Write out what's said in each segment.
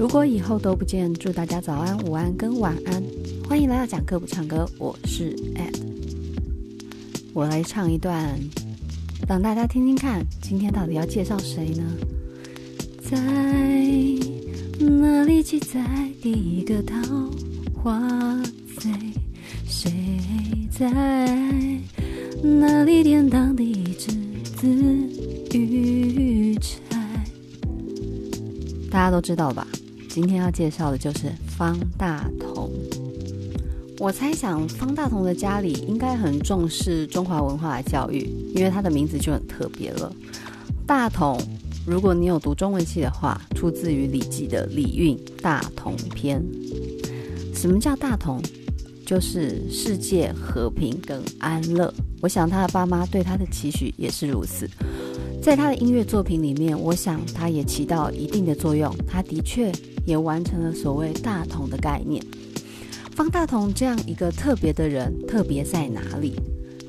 如果以后都不见，祝大家早安、午安跟晚安。欢迎来到讲歌不唱歌，我是 Ed。我来唱一段，让大家听听看，今天到底要介绍谁呢？在哪里记载第一个桃花贼？谁在哪里典当第一只紫玉钗？大家都知道吧？今天要介绍的就是方大同。我猜想方大同的家里应该很重视中华文化的教育，因为他的名字就很特别了。大同，如果你有读中文系的话，出自于《礼记》的《礼运·大同篇》。什么叫大同？就是世界和平跟安乐。我想他的爸妈对他的期许也是如此。在他的音乐作品里面，我想他也起到一定的作用。他的确也完成了所谓大同的概念。方大同这样一个特别的人，特别在哪里？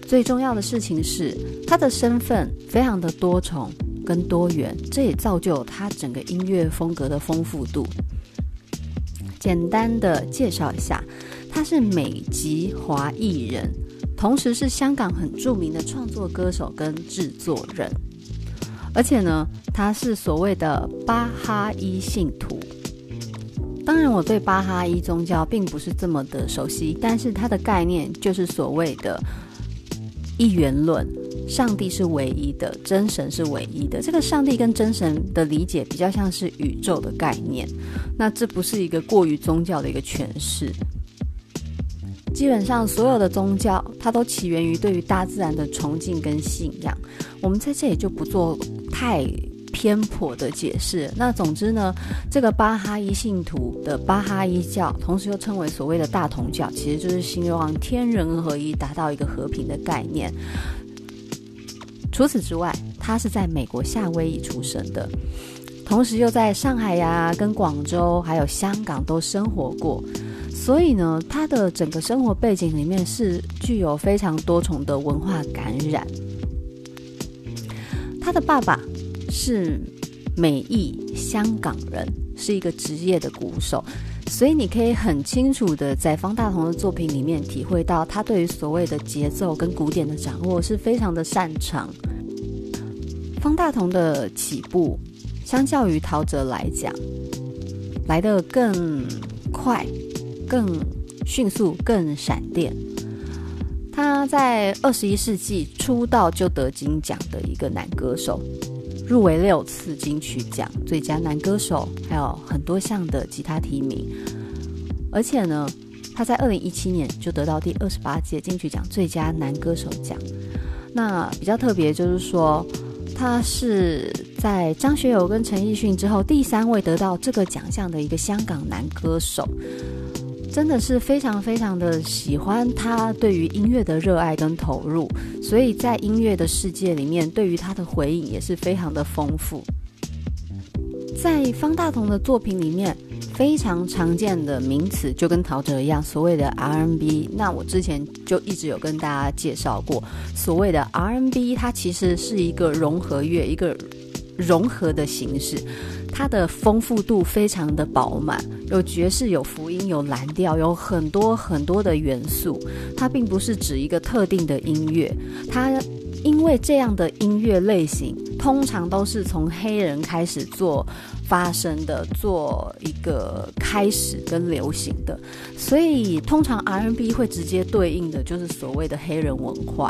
最重要的事情是他的身份非常的多重跟多元，这也造就他整个音乐风格的丰富度。简单的介绍一下，他是美籍华裔人，同时是香港很著名的创作歌手跟制作人。而且呢，他是所谓的巴哈伊信徒。当然，我对巴哈伊宗教并不是这么的熟悉，但是它的概念就是所谓的一元论，上帝是唯一的，真神是唯一的。这个上帝跟真神的理解比较像是宇宙的概念，那这不是一个过于宗教的一个诠释。基本上所有的宗教，它都起源于对于大自然的崇敬跟信仰。我们在这里就不做太偏颇的解释。那总之呢，这个巴哈伊信徒的巴哈伊教，同时又称为所谓的大同教，其实就是希望天人合一，达到一个和平的概念。除此之外，他是在美国夏威夷出生的，同时又在上海呀、跟广州还有香港都生活过，所以呢，他的整个生活背景里面是具有非常多重的文化感染。他的爸爸是美裔香港人，是一个职业的鼓手，所以你可以很清楚的在方大同的作品里面体会到他对于所谓的节奏跟鼓点的掌握是非常的擅长。方大同的起步，相较于陶喆来讲，来得更快、更迅速、更闪电。他在二十一世纪出道就得金奖的一个男歌手，入围六次金曲奖最佳男歌手，还有很多项的吉他提名。而且呢，他在二零一七年就得到第二十八届金曲奖最佳男歌手奖。那比较特别就是说，他是在张学友跟陈奕迅之后第三位得到这个奖项的一个香港男歌手。真的是非常非常的喜欢他对于音乐的热爱跟投入，所以在音乐的世界里面，对于他的回应也是非常的丰富。在方大同的作品里面，非常常见的名词就跟陶喆一样，所谓的 R&B。那我之前就一直有跟大家介绍过，所谓的 R&B，它其实是一个融合乐，一个融合的形式。它的丰富度非常的饱满，有爵士，有福音，有蓝调，有很多很多的元素。它并不是指一个特定的音乐，它因为这样的音乐类型通常都是从黑人开始做发生的，做一个开始跟流行的，所以通常 R&B 会直接对应的就是所谓的黑人文化。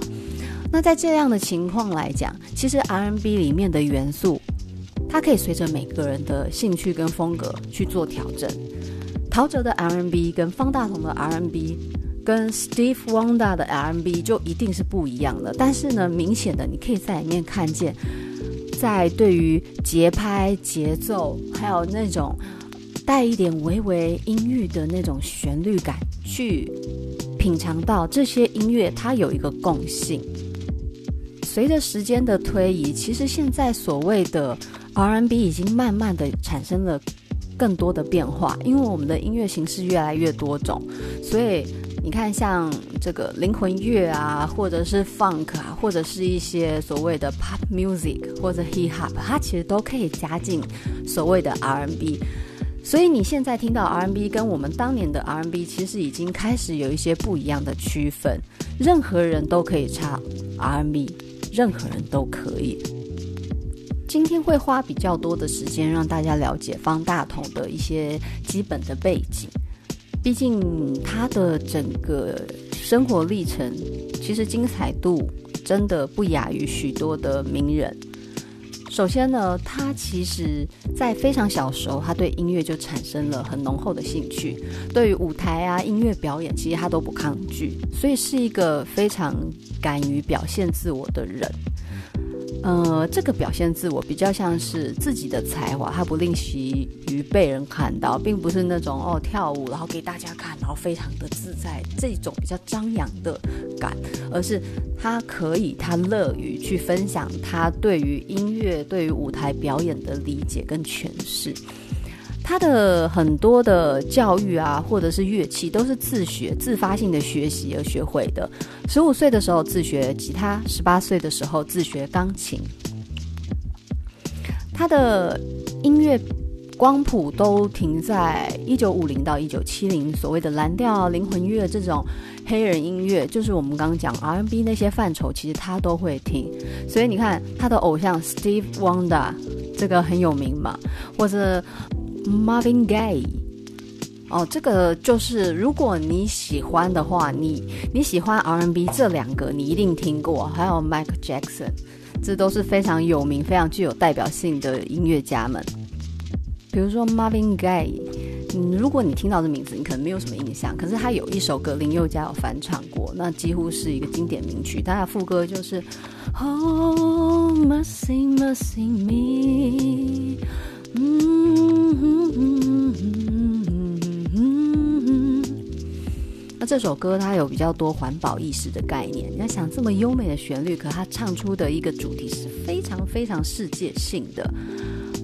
那在这样的情况来讲，其实 R&B 里面的元素。它可以随着每个人的兴趣跟风格去做调整。陶喆的 R&B 跟方大同的 R&B 跟 Steve Wonder 的 R&B 就一定是不一样的。但是呢，明显的你可以在里面看见，在对于节拍、节奏，还有那种带一点微微阴郁的那种旋律感，去品尝到这些音乐它有一个共性。随着时间的推移，其实现在所谓的 RNB 已经慢慢的产生了更多的变化，因为我们的音乐形式越来越多种，所以你看，像这个灵魂乐啊，或者是 Funk 啊，或者是一些所谓的 Pop Music 或者 Hip Hop，它其实都可以加进所谓的 RNB。所以你现在听到 R&B 跟我们当年的 R&B 其实已经开始有一些不一样的区分。任何人都可以唱 R&B，任何人都可以。今天会花比较多的时间让大家了解方大同的一些基本的背景，毕竟他的整个生活历程其实精彩度真的不亚于许多的名人。首先呢，他其实在非常小时候，他对音乐就产生了很浓厚的兴趣，对于舞台啊、音乐表演，其实他都不抗拒，所以是一个非常敢于表现自我的人。呃，这个表现自我比较像是自己的才华，他不吝惜于被人看到，并不是那种哦跳舞然后给大家看，然后非常的自在这种比较张扬的感，而是他可以，他乐于去分享他对于音乐、对于舞台表演的理解跟诠释。他的很多的教育啊，或者是乐器，都是自学、自发性的学习而学会的。十五岁的时候自学吉他，十八岁的时候自学钢琴。他的音乐光谱都停在一九五零到一九七零，所谓的蓝调、灵魂乐这种黑人音乐，就是我们刚刚讲 R&B 那些范畴，其实他都会听。所以你看他的偶像 Steve Wonder，这个很有名嘛，或者。Marvin Gaye，哦，这个就是如果你喜欢的话，你你喜欢 R&B 这两个你一定听过，还有 Michael Jackson，这都是非常有名、非常具有代表性的音乐家们。比如说 Marvin Gaye，嗯，如果你听到这名字，你可能没有什么印象，可是他有一首歌林宥嘉有翻唱过，那几乎是一个经典名曲。他的副歌就是 Oh Mercy Mercy Me。那这首歌它有比较多环保意识的概念。你要想这么优美的旋律，可它唱出的一个主题是非常非常世界性的。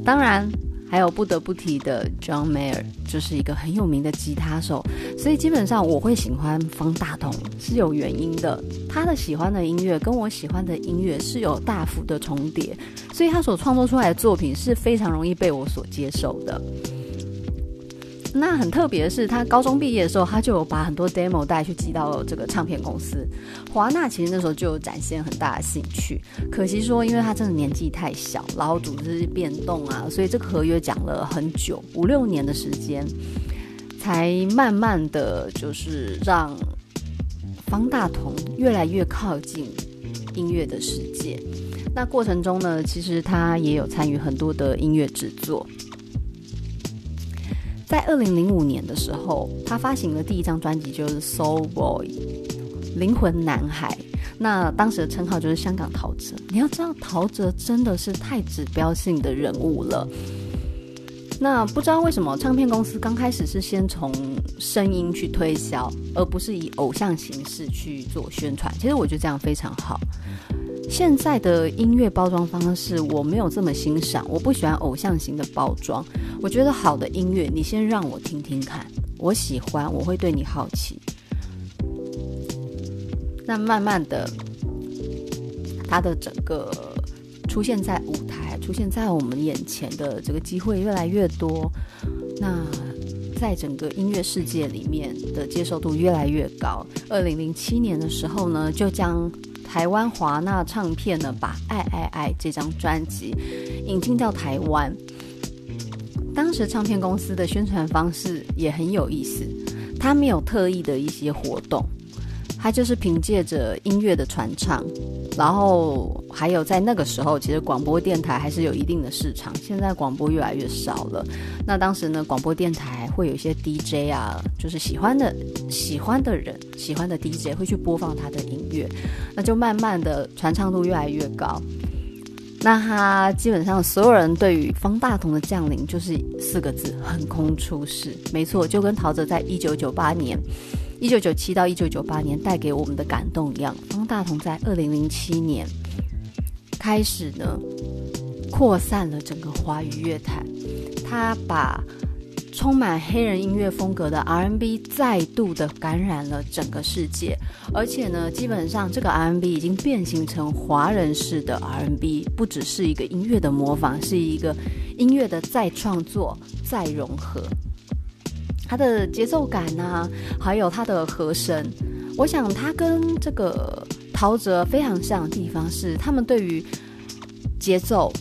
当然，还有不得不提的 John Mayer，就是一个很有名的吉他手。所以基本上我会喜欢方大同是有原因的。他的喜欢的音乐跟我喜欢的音乐是有大幅的重叠，所以他所创作出来的作品是非常容易被我所接受的。那很特别的是，他高中毕业的时候，他就有把很多 demo 带去寄到这个唱片公司。华纳其实那时候就有展现很大的兴趣，可惜说，因为他真的年纪太小，然后组织变动啊，所以这个合约讲了很久，五六年的时间，才慢慢的就是让方大同越来越靠近音乐的世界。那过程中呢，其实他也有参与很多的音乐制作。在二零零五年的时候，他发行的第一张专辑，就是《Soul Boy》灵魂男孩。那当时的称号就是香港陶喆。你要知道，陶喆真的是太指标性的人物了。那不知道为什么，唱片公司刚开始是先从声音去推销，而不是以偶像形式去做宣传。其实我觉得这样非常好。现在的音乐包装方式我没有这么欣赏，我不喜欢偶像型的包装。我觉得好的音乐，你先让我听听看，我喜欢，我会对你好奇。那慢慢的，他的整个出现在舞台，出现在我们眼前的这个机会越来越多。那在整个音乐世界里面的接受度越来越高。二零零七年的时候呢，就将。台湾华纳唱片呢，把《爱爱爱》这张专辑引进到台湾。当时唱片公司的宣传方式也很有意思，他没有特意的一些活动。他就是凭借着音乐的传唱，然后还有在那个时候，其实广播电台还是有一定的市场。现在广播越来越少了。那当时呢，广播电台会有一些 DJ 啊，就是喜欢的、喜欢的人、喜欢的 DJ 会去播放他的音乐，那就慢慢的传唱度越来越高。那他基本上所有人对于方大同的降临就是四个字：横空出世。没错，就跟陶喆在一九九八年。一九九七到一九九八年带给我们的感动一样，方大同在二零零七年开始呢，扩散了整个华语乐坛。他把充满黑人音乐风格的 R&B 再度的感染了整个世界，而且呢，基本上这个 R&B 已经变形成华人式的 R&B，不只是一个音乐的模仿，是一个音乐的再创作、再融合。它的节奏感啊，还有它的和声，我想它跟这个陶喆非常像的地方是，他们对于节奏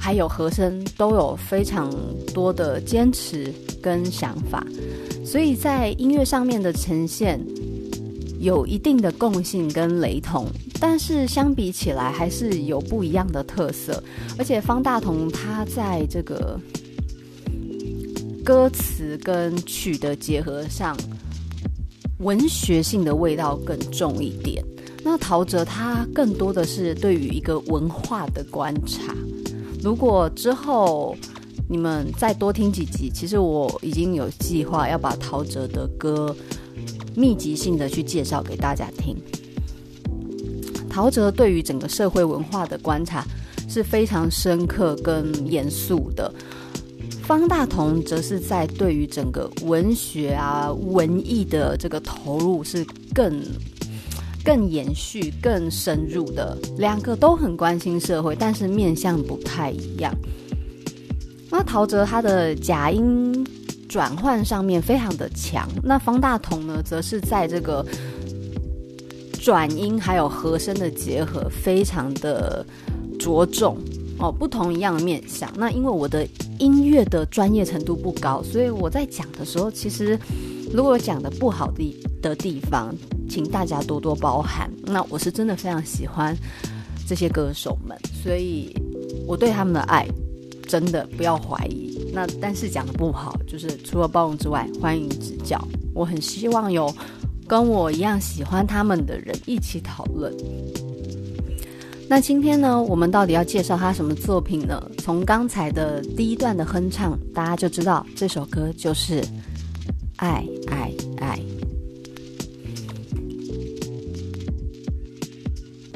还有和声都有非常多的坚持。跟想法，所以在音乐上面的呈现有一定的共性跟雷同，但是相比起来还是有不一样的特色。而且方大同他在这个歌词跟曲的结合上，文学性的味道更重一点。那陶喆他更多的是对于一个文化的观察。如果之后。你们再多听几集，其实我已经有计划要把陶喆的歌密集性的去介绍给大家听。陶喆对于整个社会文化的观察是非常深刻跟严肃的，方大同则是在对于整个文学啊文艺的这个投入是更更延续、更深入的。两个都很关心社会，但是面向不太一样。那陶喆他的假音转换上面非常的强，那方大同呢，则是在这个转音还有和声的结合非常的着重哦，不同一样的面向。那因为我的音乐的专业程度不高，所以我在讲的时候，其实如果讲的不好的的地方，请大家多多包涵。那我是真的非常喜欢这些歌手们，所以我对他们的爱。真的不要怀疑，那但是讲的不好，就是除了包容之外，欢迎指教。我很希望有跟我一样喜欢他们的人一起讨论。那今天呢，我们到底要介绍他什么作品呢？从刚才的第一段的哼唱，大家就知道这首歌就是《爱爱爱》。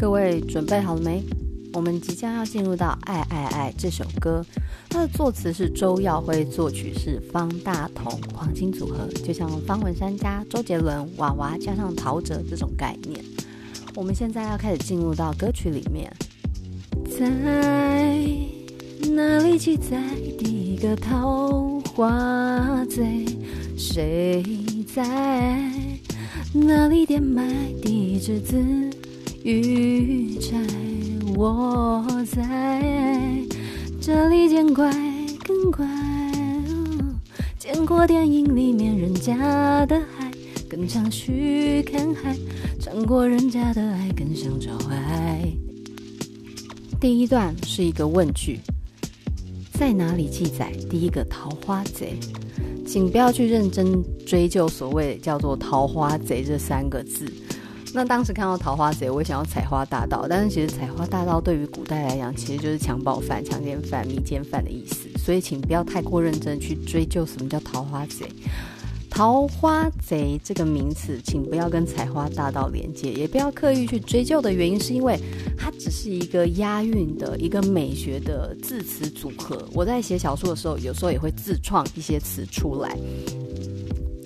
各位准备好了没？我们即将要进入到《爱爱爱》这首歌，它的作词是周耀辉，作曲是方大同，黄金组合，就像方文山加周杰伦、娃娃加上陶喆这种概念。我们现在要开始进入到歌曲里面，在哪里记载第一个桃花贼？谁在哪里点埋第一支紫玉钗？我在这里见怪更怪，见过电影里面人家的海，更想去看海，尝过人家的爱，更想找爱。第一段是一个问句，在哪里记载第一个桃花贼？请不要去认真追究所谓叫做桃花贼这三个字。那当时看到桃花贼，我也想要采花大盗，但是其实采花大盗对于古代来讲，其实就是强暴犯、强奸犯、迷奸犯的意思。所以请不要太过认真去追究什么叫桃花贼。桃花贼这个名词，请不要跟采花大盗连接，也不要刻意去追究的原因，是因为它只是一个押韵的一个美学的字词组合。我在写小说的时候，有时候也会自创一些词出来，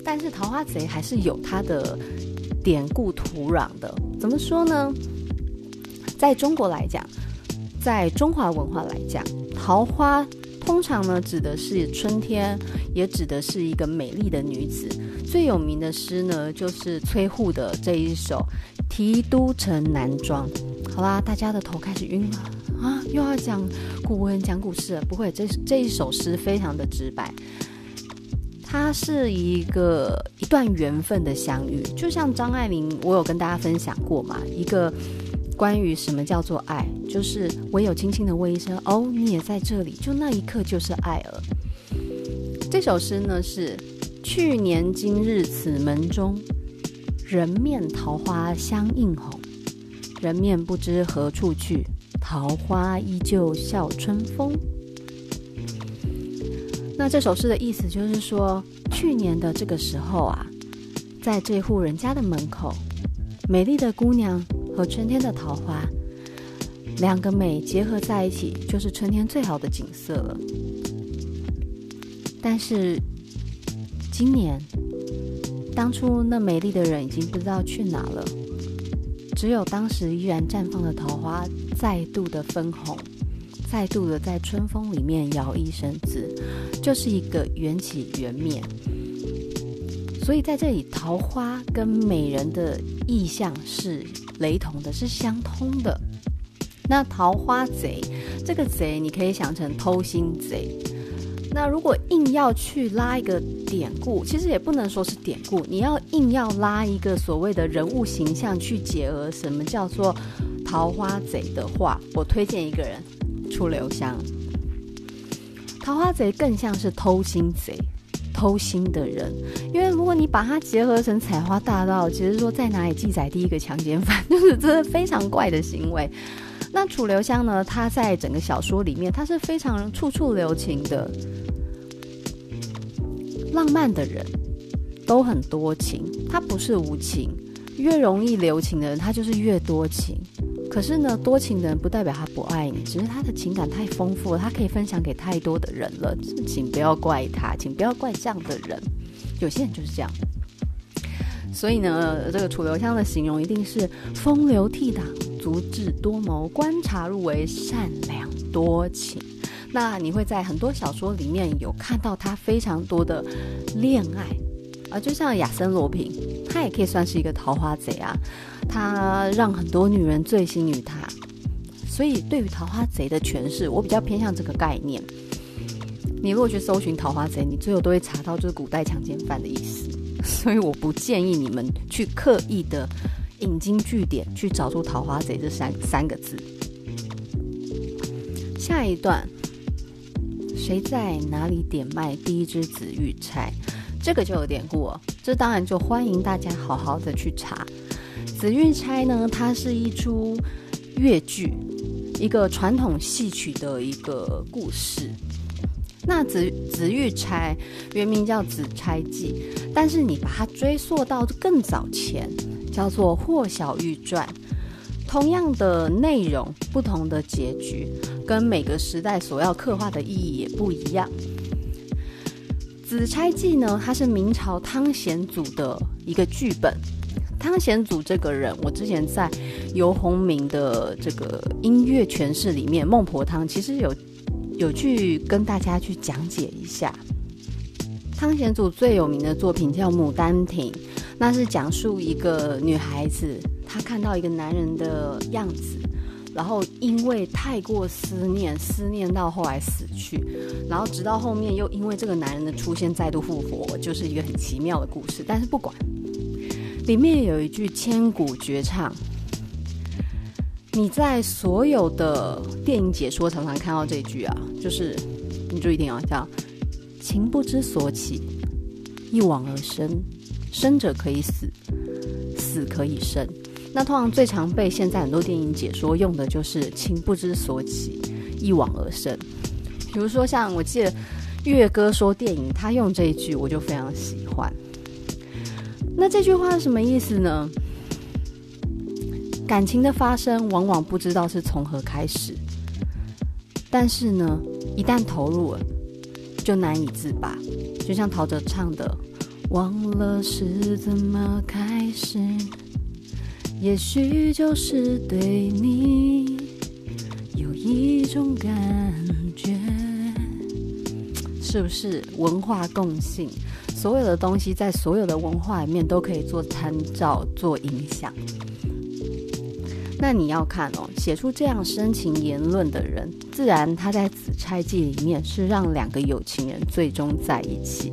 但是桃花贼还是有它的。典故土壤的，怎么说呢？在中国来讲，在中华文化来讲，桃花通常呢指的是春天，也指的是一个美丽的女子。最有名的诗呢，就是崔护的这一首《题都城南庄》。好啦，大家的头开始晕了啊，又要讲古文、讲古诗了。不会，这这一首诗非常的直白。它是一个一段缘分的相遇，就像张爱玲，我有跟大家分享过嘛，一个关于什么叫做爱，就是唯有轻轻的问一声“哦，你也在这里”，就那一刻就是爱了。这首诗呢是“去年今日此门中，人面桃花相映红，人面不知何处去，桃花依旧笑春风。”那这首诗的意思就是说，去年的这个时候啊，在这户人家的门口，美丽的姑娘和春天的桃花，两个美结合在一起，就是春天最好的景色了。但是今年，当初那美丽的人已经不知道去哪了，只有当时依然绽放的桃花再度的分红，再度的在春风里面摇曳生姿，就是一个缘起缘灭。所以在这里，桃花跟美人的意象是雷同的，是相通的。那桃花贼这个贼，你可以想成偷心贼。那如果硬要去拉一个典故，其实也不能说是典故，你要硬要拉一个所谓的人物形象去结合什么叫做桃花贼的话，我推荐一个人，楚留香。桃花贼更像是偷心贼。偷心的人，因为如果你把它结合成采花大盗，其实说在哪里记载第一个强奸犯，就是真的非常怪的行为。那楚留香呢？他在整个小说里面，他是非常处处留情的，浪漫的人都很多情，他不是无情，越容易留情的人，他就是越多情。可是呢，多情的人不代表他不爱你，只是他的情感太丰富了，他可以分享给太多的人了。请不要怪他，请不要怪这样的人，有些人就是这样。所以呢，这个楚留香的形容一定是风流倜傥、足智多谋、观察入微、善良多情。那你会在很多小说里面有看到他非常多的恋爱。啊，就像亚森罗平，他也可以算是一个桃花贼啊。他让很多女人醉心于他，所以对于桃花贼的诠释，我比较偏向这个概念。你如果去搜寻桃花贼，你最后都会查到就是古代强奸犯的意思。所以我不建议你们去刻意的引经据典去找出桃花贼这三三个字。下一段，谁在哪里点卖第一支紫玉钗？这个就有典故，这当然就欢迎大家好好的去查。紫玉钗呢，它是一出越剧，一个传统戏曲的一个故事。那紫紫玉钗原名叫《紫钗记》，但是你把它追溯到更早前，叫做《霍小玉传》。同样的内容，不同的结局，跟每个时代所要刻画的意义也不一样。《紫钗记》呢，它是明朝汤显祖的一个剧本。汤显祖这个人，我之前在游鸿明的这个音乐诠释里面，《孟婆汤》其实有有去跟大家去讲解一下。汤显祖最有名的作品叫《牡丹亭》，那是讲述一个女孩子，她看到一个男人的样子。然后因为太过思念，思念到后来死去，然后直到后面又因为这个男人的出现再度复活，就是一个很奇妙的故事。但是不管，里面有一句千古绝唱，你在所有的电影解说常常看到这句啊，就是你注意听啊，叫“情不知所起，一往而深，生者可以死，死可以生”。那通常最常被现在很多电影解说用的就是“情不知所起，一往而深”。比如说，像我记得月哥说电影，他用这一句，我就非常喜欢。那这句话是什么意思呢？感情的发生往往不知道是从何开始，但是呢，一旦投入了，就难以自拔。就像陶喆唱的：“忘了是怎么开始。”也许就是对你有一种感觉，是不是文化共性？所有的东西在所有的文化里面都可以做参照、做影响。那你要看哦，写出这样深情言论的人，自然他在《紫钗记》里面是让两个有情人最终在一起。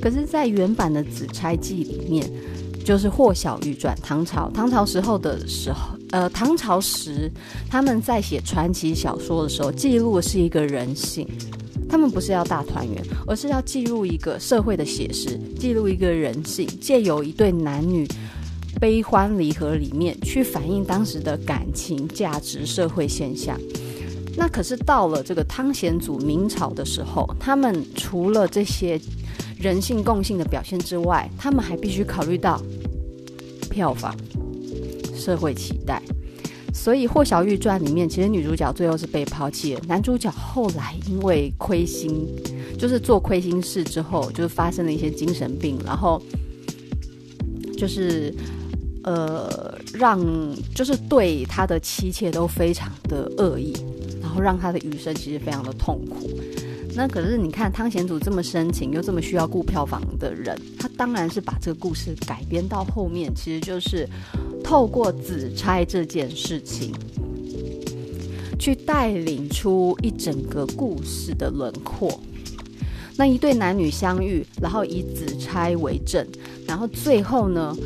可是，在原版的《紫钗记》里面，就是《霍小玉传》，唐朝唐朝时候的时候，呃，唐朝时他们在写传奇小说的时候，记录的是一个人性。他们不是要大团圆，而是要记录一个社会的写实，记录一个人性，借由一对男女悲欢离合里面去反映当时的感情、价值、社会现象。那可是到了这个汤显祖明朝的时候，他们除了这些。人性共性的表现之外，他们还必须考虑到票房、社会期待。所以《霍小玉传》里面，其实女主角最后是被抛弃了，男主角后来因为亏心，就是做亏心事之后，就是发生了一些精神病，然后就是呃，让就是对他的妻妾都非常的恶意，然后让他的余生其实非常的痛苦。那可是你看汤显祖这么深情又这么需要顾票房的人，他当然是把这个故事改编到后面，其实就是透过紫钗这件事情，去带领出一整个故事的轮廓。那一对男女相遇，然后以紫钗为证，然后最后呢，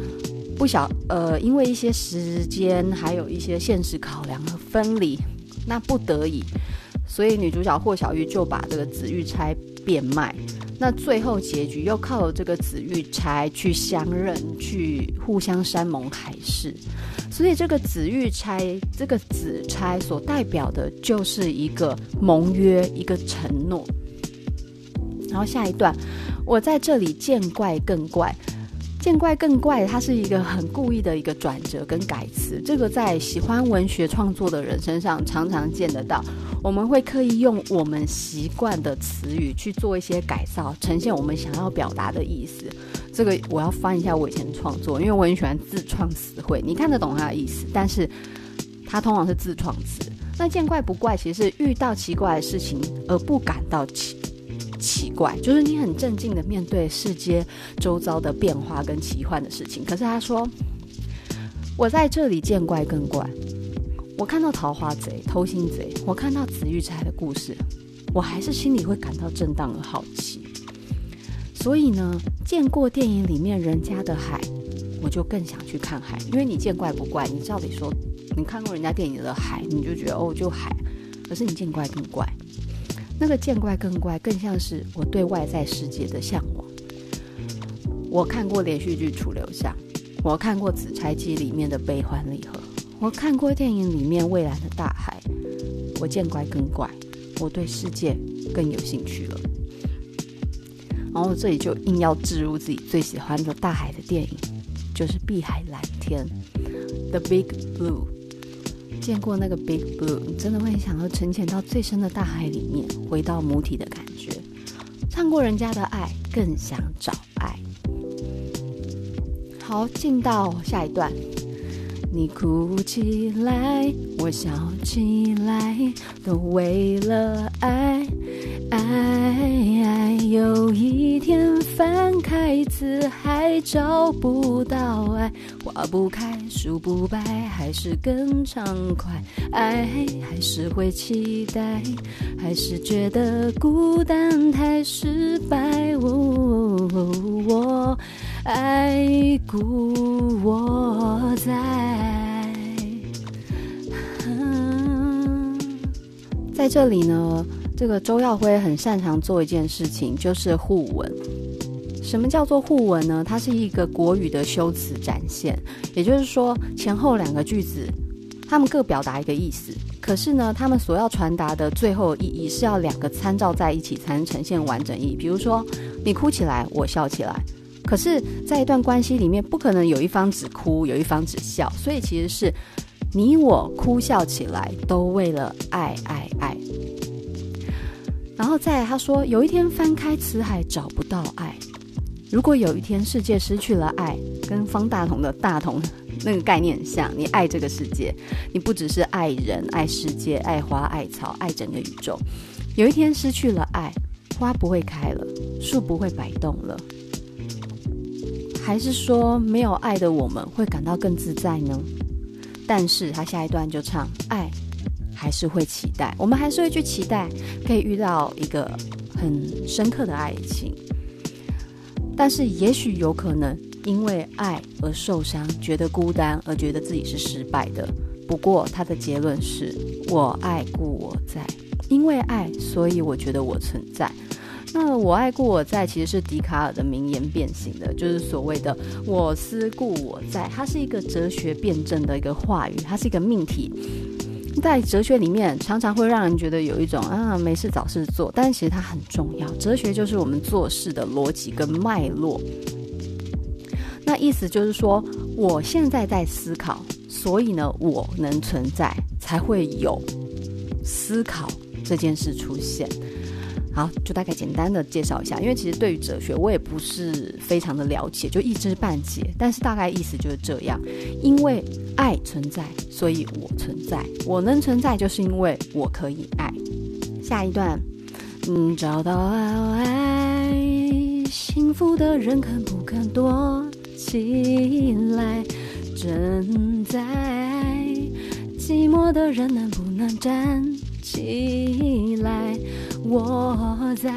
不晓呃，因为一些时间还有一些现实考量和分离，那不得已。所以女主角霍小玉就把这个紫玉钗变卖，那最后结局又靠这个紫玉钗去相认，去互相山盟海誓。所以这个紫玉钗，这个紫钗所代表的就是一个盟约，一个承诺。然后下一段，我在这里见怪更怪。见怪更怪，它是一个很故意的一个转折跟改词。这个在喜欢文学创作的人身上常常见得到。我们会刻意用我们习惯的词语去做一些改造，呈现我们想要表达的意思。这个我要翻一下我以前创作，因为我很喜欢自创词汇。你看得懂它的意思，但是它通常是自创词。那见怪不怪，其实是遇到奇怪的事情而不感到奇。奇怪，就是你很镇静的面对世界周遭的变化跟奇幻的事情。可是他说，我在这里见怪更怪。我看到桃花贼、偷心贼，我看到紫玉钗的故事，我还是心里会感到震荡而好奇。所以呢，见过电影里面人家的海，我就更想去看海。因为你见怪不怪，你照理说，你看过人家电影的海，你就觉得哦，就海。可是你见怪更怪。那个见怪更怪，更像是我对外在世界的向往。我看过连续剧《楚留香》，我看过《紫钗记》里面的悲欢离合，我看过电影里面蔚蓝的大海。我见怪更怪，我对世界更有兴趣了。然后这里就硬要置入自己最喜欢的大海的电影，就是《碧海蓝天》（The Big Blue）。见过那个 Big Blue，你真的会想要沉潜到最深的大海里面，回到母体的感觉。唱过人家的爱，更想找爱。好，进到下一段。你哭起来，我笑起来，都为了爱。爱，有一天翻开词海找不到爱，花不开，树不白，还是更畅快。爱还是会期待，还是觉得孤单太失败。我爱故我在。在这里呢。这个周耀辉很擅长做一件事情，就是互文。什么叫做互文呢？它是一个国语的修辞展现，也就是说前后两个句子，他们各表达一个意思，可是呢，他们所要传达的最后意义是要两个参照在一起才能呈现完整意义。比如说，你哭起来，我笑起来，可是，在一段关系里面，不可能有一方只哭，有一方只笑，所以其实是你我哭笑起来，都为了爱爱爱。然后再他说，有一天翻开词海找不到爱。如果有一天世界失去了爱，跟方大同的大同那个概念很像，你爱这个世界，你不只是爱人、爱世界、爱花、爱草、爱整个宇宙。有一天失去了爱，花不会开了，树不会摆动了，还是说没有爱的我们会感到更自在呢？但是他下一段就唱爱。还是会期待，我们还是会去期待，可以遇到一个很深刻的爱情。但是，也许有可能因为爱而受伤，觉得孤单，而觉得自己是失败的。不过，他的结论是：我爱故我在，因为爱，所以我觉得我存在。那我爱故我在，其实是笛卡尔的名言变形的，就是所谓的我思故我在。它是一个哲学辩证的一个话语，它是一个命题。在哲学里面，常常会让人觉得有一种啊，没事找事做，但其实它很重要。哲学就是我们做事的逻辑跟脉络。那意思就是说，我现在在思考，所以呢，我能存在，才会有思考这件事出现。好，就大概简单的介绍一下，因为其实对于哲学我也不是非常的了解，就一知半解。但是大概意思就是这样，因为爱存在，所以我存在，我能存在就是因为我可以爱。下一段，嗯，找到爱，幸福的人肯不肯躲起来？正在寂寞的人能不能站起来？我在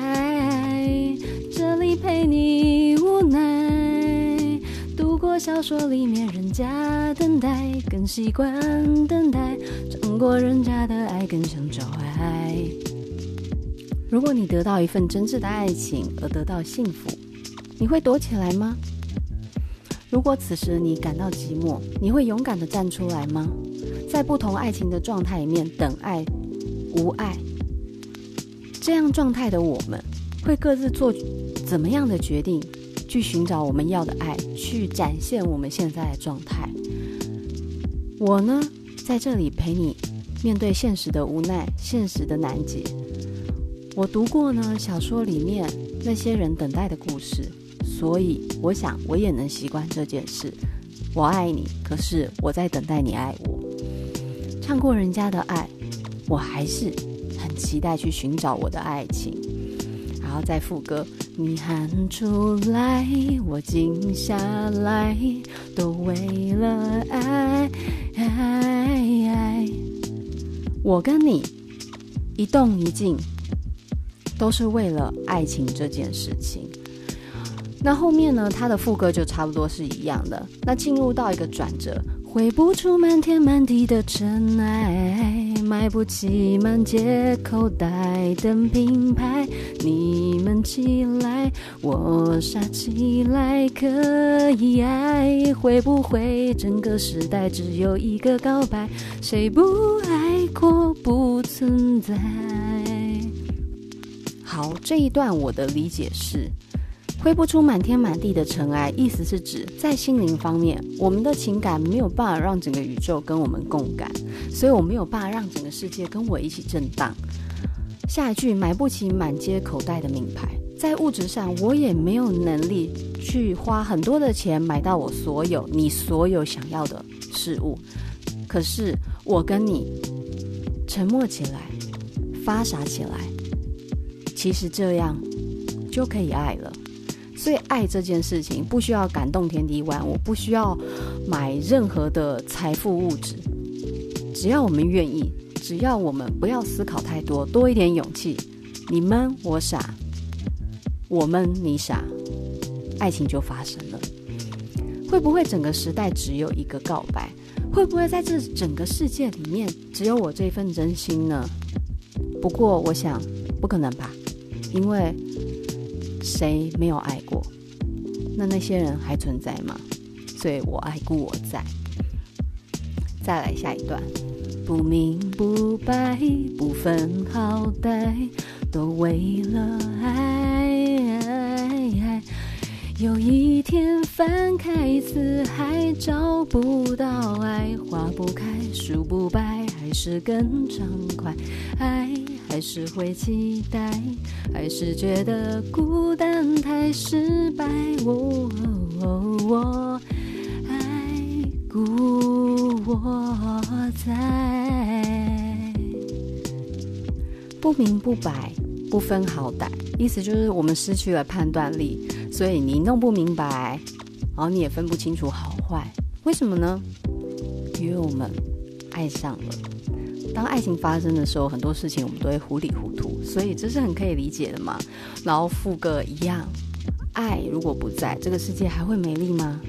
这里陪你无奈，读过小说里面人家等待，更习惯等待，尝过人家的爱，更想找爱。如果你得到一份真挚的爱情而得到幸福，你会躲起来吗？如果此时你感到寂寞，你会勇敢的站出来吗？在不同爱情的状态里面，等爱、无爱。这样状态的我们，会各自做怎么样的决定，去寻找我们要的爱，去展现我们现在的状态。我呢，在这里陪你面对现实的无奈，现实的难解。我读过呢小说里面那些人等待的故事，所以我想我也能习惯这件事。我爱你，可是我在等待你爱我。唱过人家的爱，我还是。期待去寻找我的爱情，然后再副歌，你喊出来，我静下来，都为了爱，我跟你一动一静，都是为了爱情这件事情。那后面呢，他的副歌就差不多是一样的。那进入到一个转折。回不出满天满地的尘埃，买不起满街口袋的品牌。你们起来，我傻起来，可以爱。会不会整个时代只有一个告白？谁不爱过不存在？好，这一段我的理解是。挥不出满天满地的尘埃，意思是指在心灵方面，我们的情感没有办法让整个宇宙跟我们共感，所以我没有办法让整个世界跟我一起震荡。下一句，买不起满街口袋的名牌，在物质上我也没有能力去花很多的钱买到我所有你所有想要的事物。可是我跟你沉默起来，发傻起来，其实这样就可以爱了。最，爱这件事情不需要感动天地万物，不需要买任何的财富物质，只要我们愿意，只要我们不要思考太多，多一点勇气。你闷我傻，我闷你傻，爱情就发生了。会不会整个时代只有一个告白？会不会在这整个世界里面只有我这份真心呢？不过，我想不可能吧，因为。谁没有爱过？那那些人还存在吗？所以我爱故我在。再来下一段，不明不白，不分好歹，都为了爱，爱，有一天翻开字海找不到爱，花不开，树不白，还是更畅快。爱。还是会期待，还是觉得孤单太失败。我我爱故我在，不明不白，不分好歹，意思就是我们失去了判断力，所以你弄不明白，然后你也分不清楚好坏。为什么呢？因为我们爱上了。当爱情发生的时候，很多事情我们都会糊里糊涂，所以这是很可以理解的嘛。然后副歌一样，爱如果不在，这个世界还会美丽吗？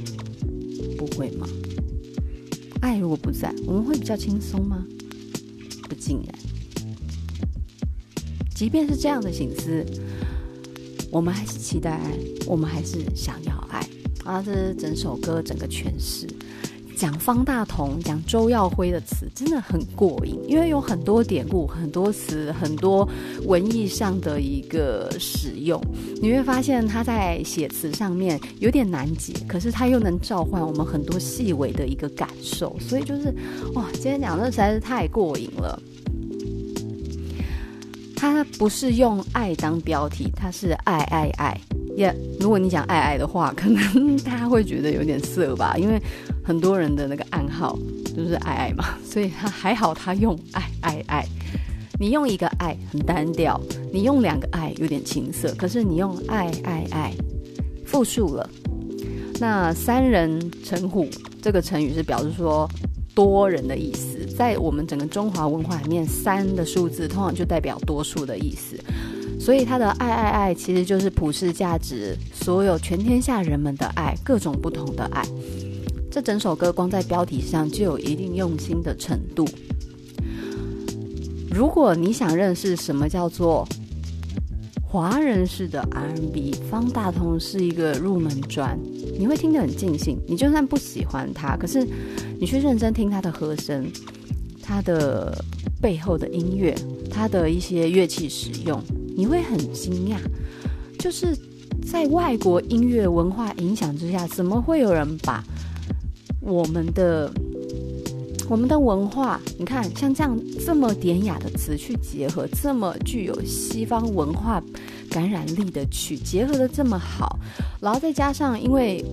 不会吗？爱如果不在，我们会比较轻松吗？不尽然。即便是这样的心思，我们还是期待爱，我们还是想要爱。啊，这是整首歌整个诠释。讲方大同，讲周耀辉的词真的很过瘾，因为有很多典故、很多词、很多文艺上的一个使用，你会发现他在写词上面有点难解，可是他又能召唤我们很多细微的一个感受，所以就是哇，今天讲的实在是太过瘾了。他不是用爱当标题，他是爱爱爱。也如果你讲爱爱的话，可能大家会觉得有点色吧，因为很多人的那个暗号就是爱爱嘛，所以他还好，他用爱爱爱。你用一个爱很单调，你用两个爱有点青涩，可是你用爱爱爱复数了。那三人成虎这个成语是表示说多人的意思，在我们整个中华文化里面，三的数字通常就代表多数的意思。所以他的爱爱爱其实就是普世价值，所有全天下人们的爱，各种不同的爱。这整首歌光在标题上就有一定用心的程度。如果你想认识什么叫做华人式的 R&B，方大同是一个入门砖，你会听得很尽兴。你就算不喜欢他，可是你去认真听他的和声，他的背后的音乐，他的一些乐器使用。你会很惊讶，就是在外国音乐文化影响之下，怎么会有人把我们的我们的文化，你看像这样这么典雅的词去结合，这么具有西方文化感染力的曲，结合的这么好，然后再加上，因为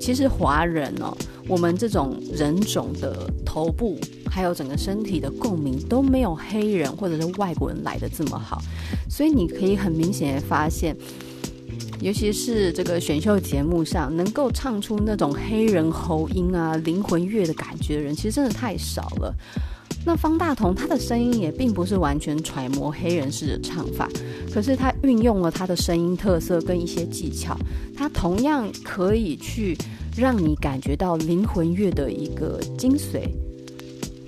其实华人哦，我们这种人种的头部。还有整个身体的共鸣都没有黑人或者是外国人来的这么好，所以你可以很明显的发现，尤其是这个选秀节目上能够唱出那种黑人喉音啊、灵魂乐的感觉的人，其实真的太少了。那方大同他的声音也并不是完全揣摩黑人式的唱法，可是他运用了他的声音特色跟一些技巧，他同样可以去让你感觉到灵魂乐的一个精髓。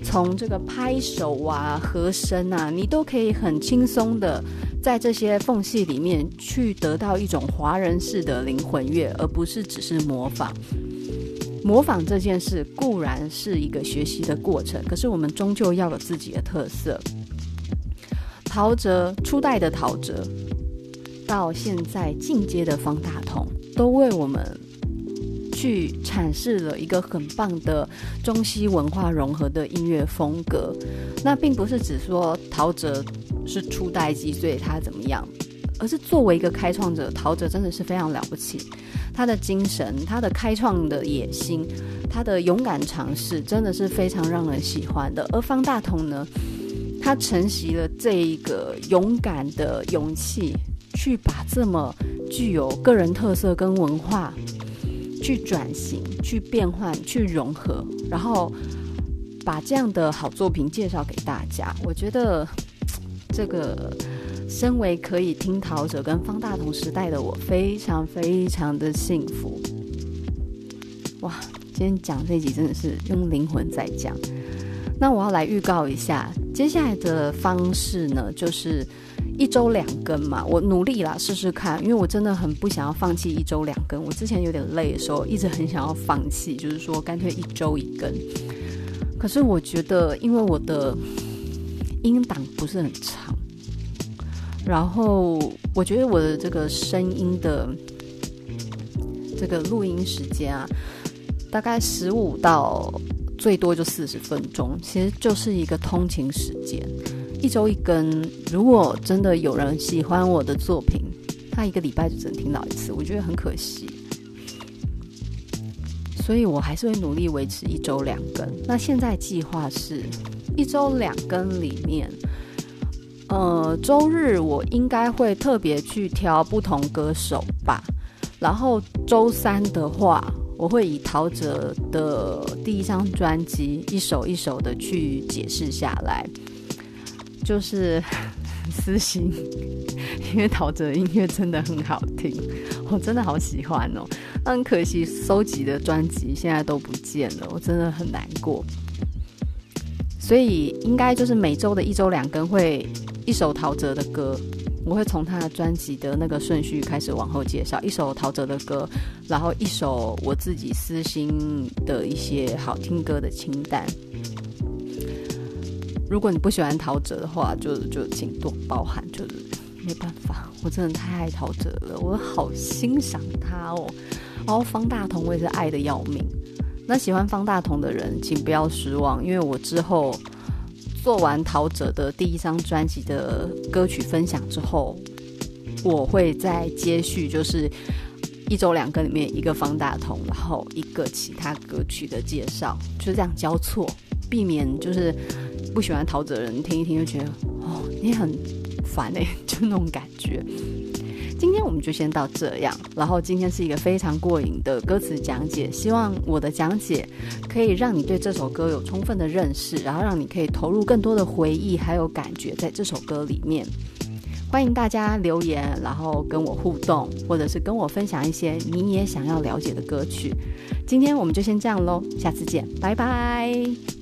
从这个拍手啊、和声啊，你都可以很轻松的在这些缝隙里面去得到一种华人式的灵魂乐，而不是只是模仿。模仿这件事固然是一个学习的过程，可是我们终究要有自己的特色。陶喆初代的陶喆，到现在进阶的方大同，都为我们。去阐释了一个很棒的中西文化融合的音乐风格，那并不是只说陶喆是初代机，所以他怎么样，而是作为一个开创者，陶喆真的是非常了不起。他的精神，他的开创的野心，他的勇敢尝试，真的是非常让人喜欢的。而方大同呢，他承袭了这一个勇敢的勇气，去把这么具有个人特色跟文化。去转型、去变换、去融合，然后把这样的好作品介绍给大家。我觉得这个身为可以听陶喆跟方大同时代的我，非常非常的幸福。哇，今天讲这集真的是用灵魂在讲。那我要来预告一下，接下来的方式呢，就是。一周两更嘛，我努力啦，试试看，因为我真的很不想要放弃一周两更。我之前有点累的时候，一直很想要放弃，就是说干脆一周一更。可是我觉得，因为我的音档不是很长，然后我觉得我的这个声音的这个录音时间啊，大概十五到最多就四十分钟，其实就是一个通勤时间。一周一更，如果真的有人喜欢我的作品，他一个礼拜就只能听到一次，我觉得很可惜。所以我还是会努力维持一周两更。那现在计划是一周两更里面，呃，周日我应该会特别去挑不同歌手吧。然后周三的话，我会以陶喆的第一张专辑一首一首的去解释下来。就是 私心，因为陶喆音乐真的很好听，我真的好喜欢哦。很可惜，收集的专辑现在都不见了，我真的很难过。所以应该就是每周的一周两更会一首陶喆的歌，我会从他的专辑的那个顺序开始往后介绍，一首陶喆的歌，然后一首我自己私心的一些好听歌的清单。如果你不喜欢陶喆的话，就就请多包涵，就是没办法，我真的太爱陶喆了，我好欣赏他哦。然后方大同我也是爱得要命。那喜欢方大同的人，请不要失望，因为我之后做完陶喆的第一张专辑的歌曲分享之后，我会再接续，就是一周两个里面一个方大同，然后一个其他歌曲的介绍，就这样交错，避免就是不喜欢陶喆的人听一听就觉得哦，你很烦哎、就那种感觉。今天我们就先到这样，然后今天是一个非常过瘾的歌词讲解，希望我的讲解可以让你对这首歌有充分的认识，然后让你可以投入更多的回忆还有感觉在这首歌里面。欢迎大家留言，然后跟我互动，或者是跟我分享一些你也想要了解的歌曲。今天我们就先这样喽，下次见，拜拜。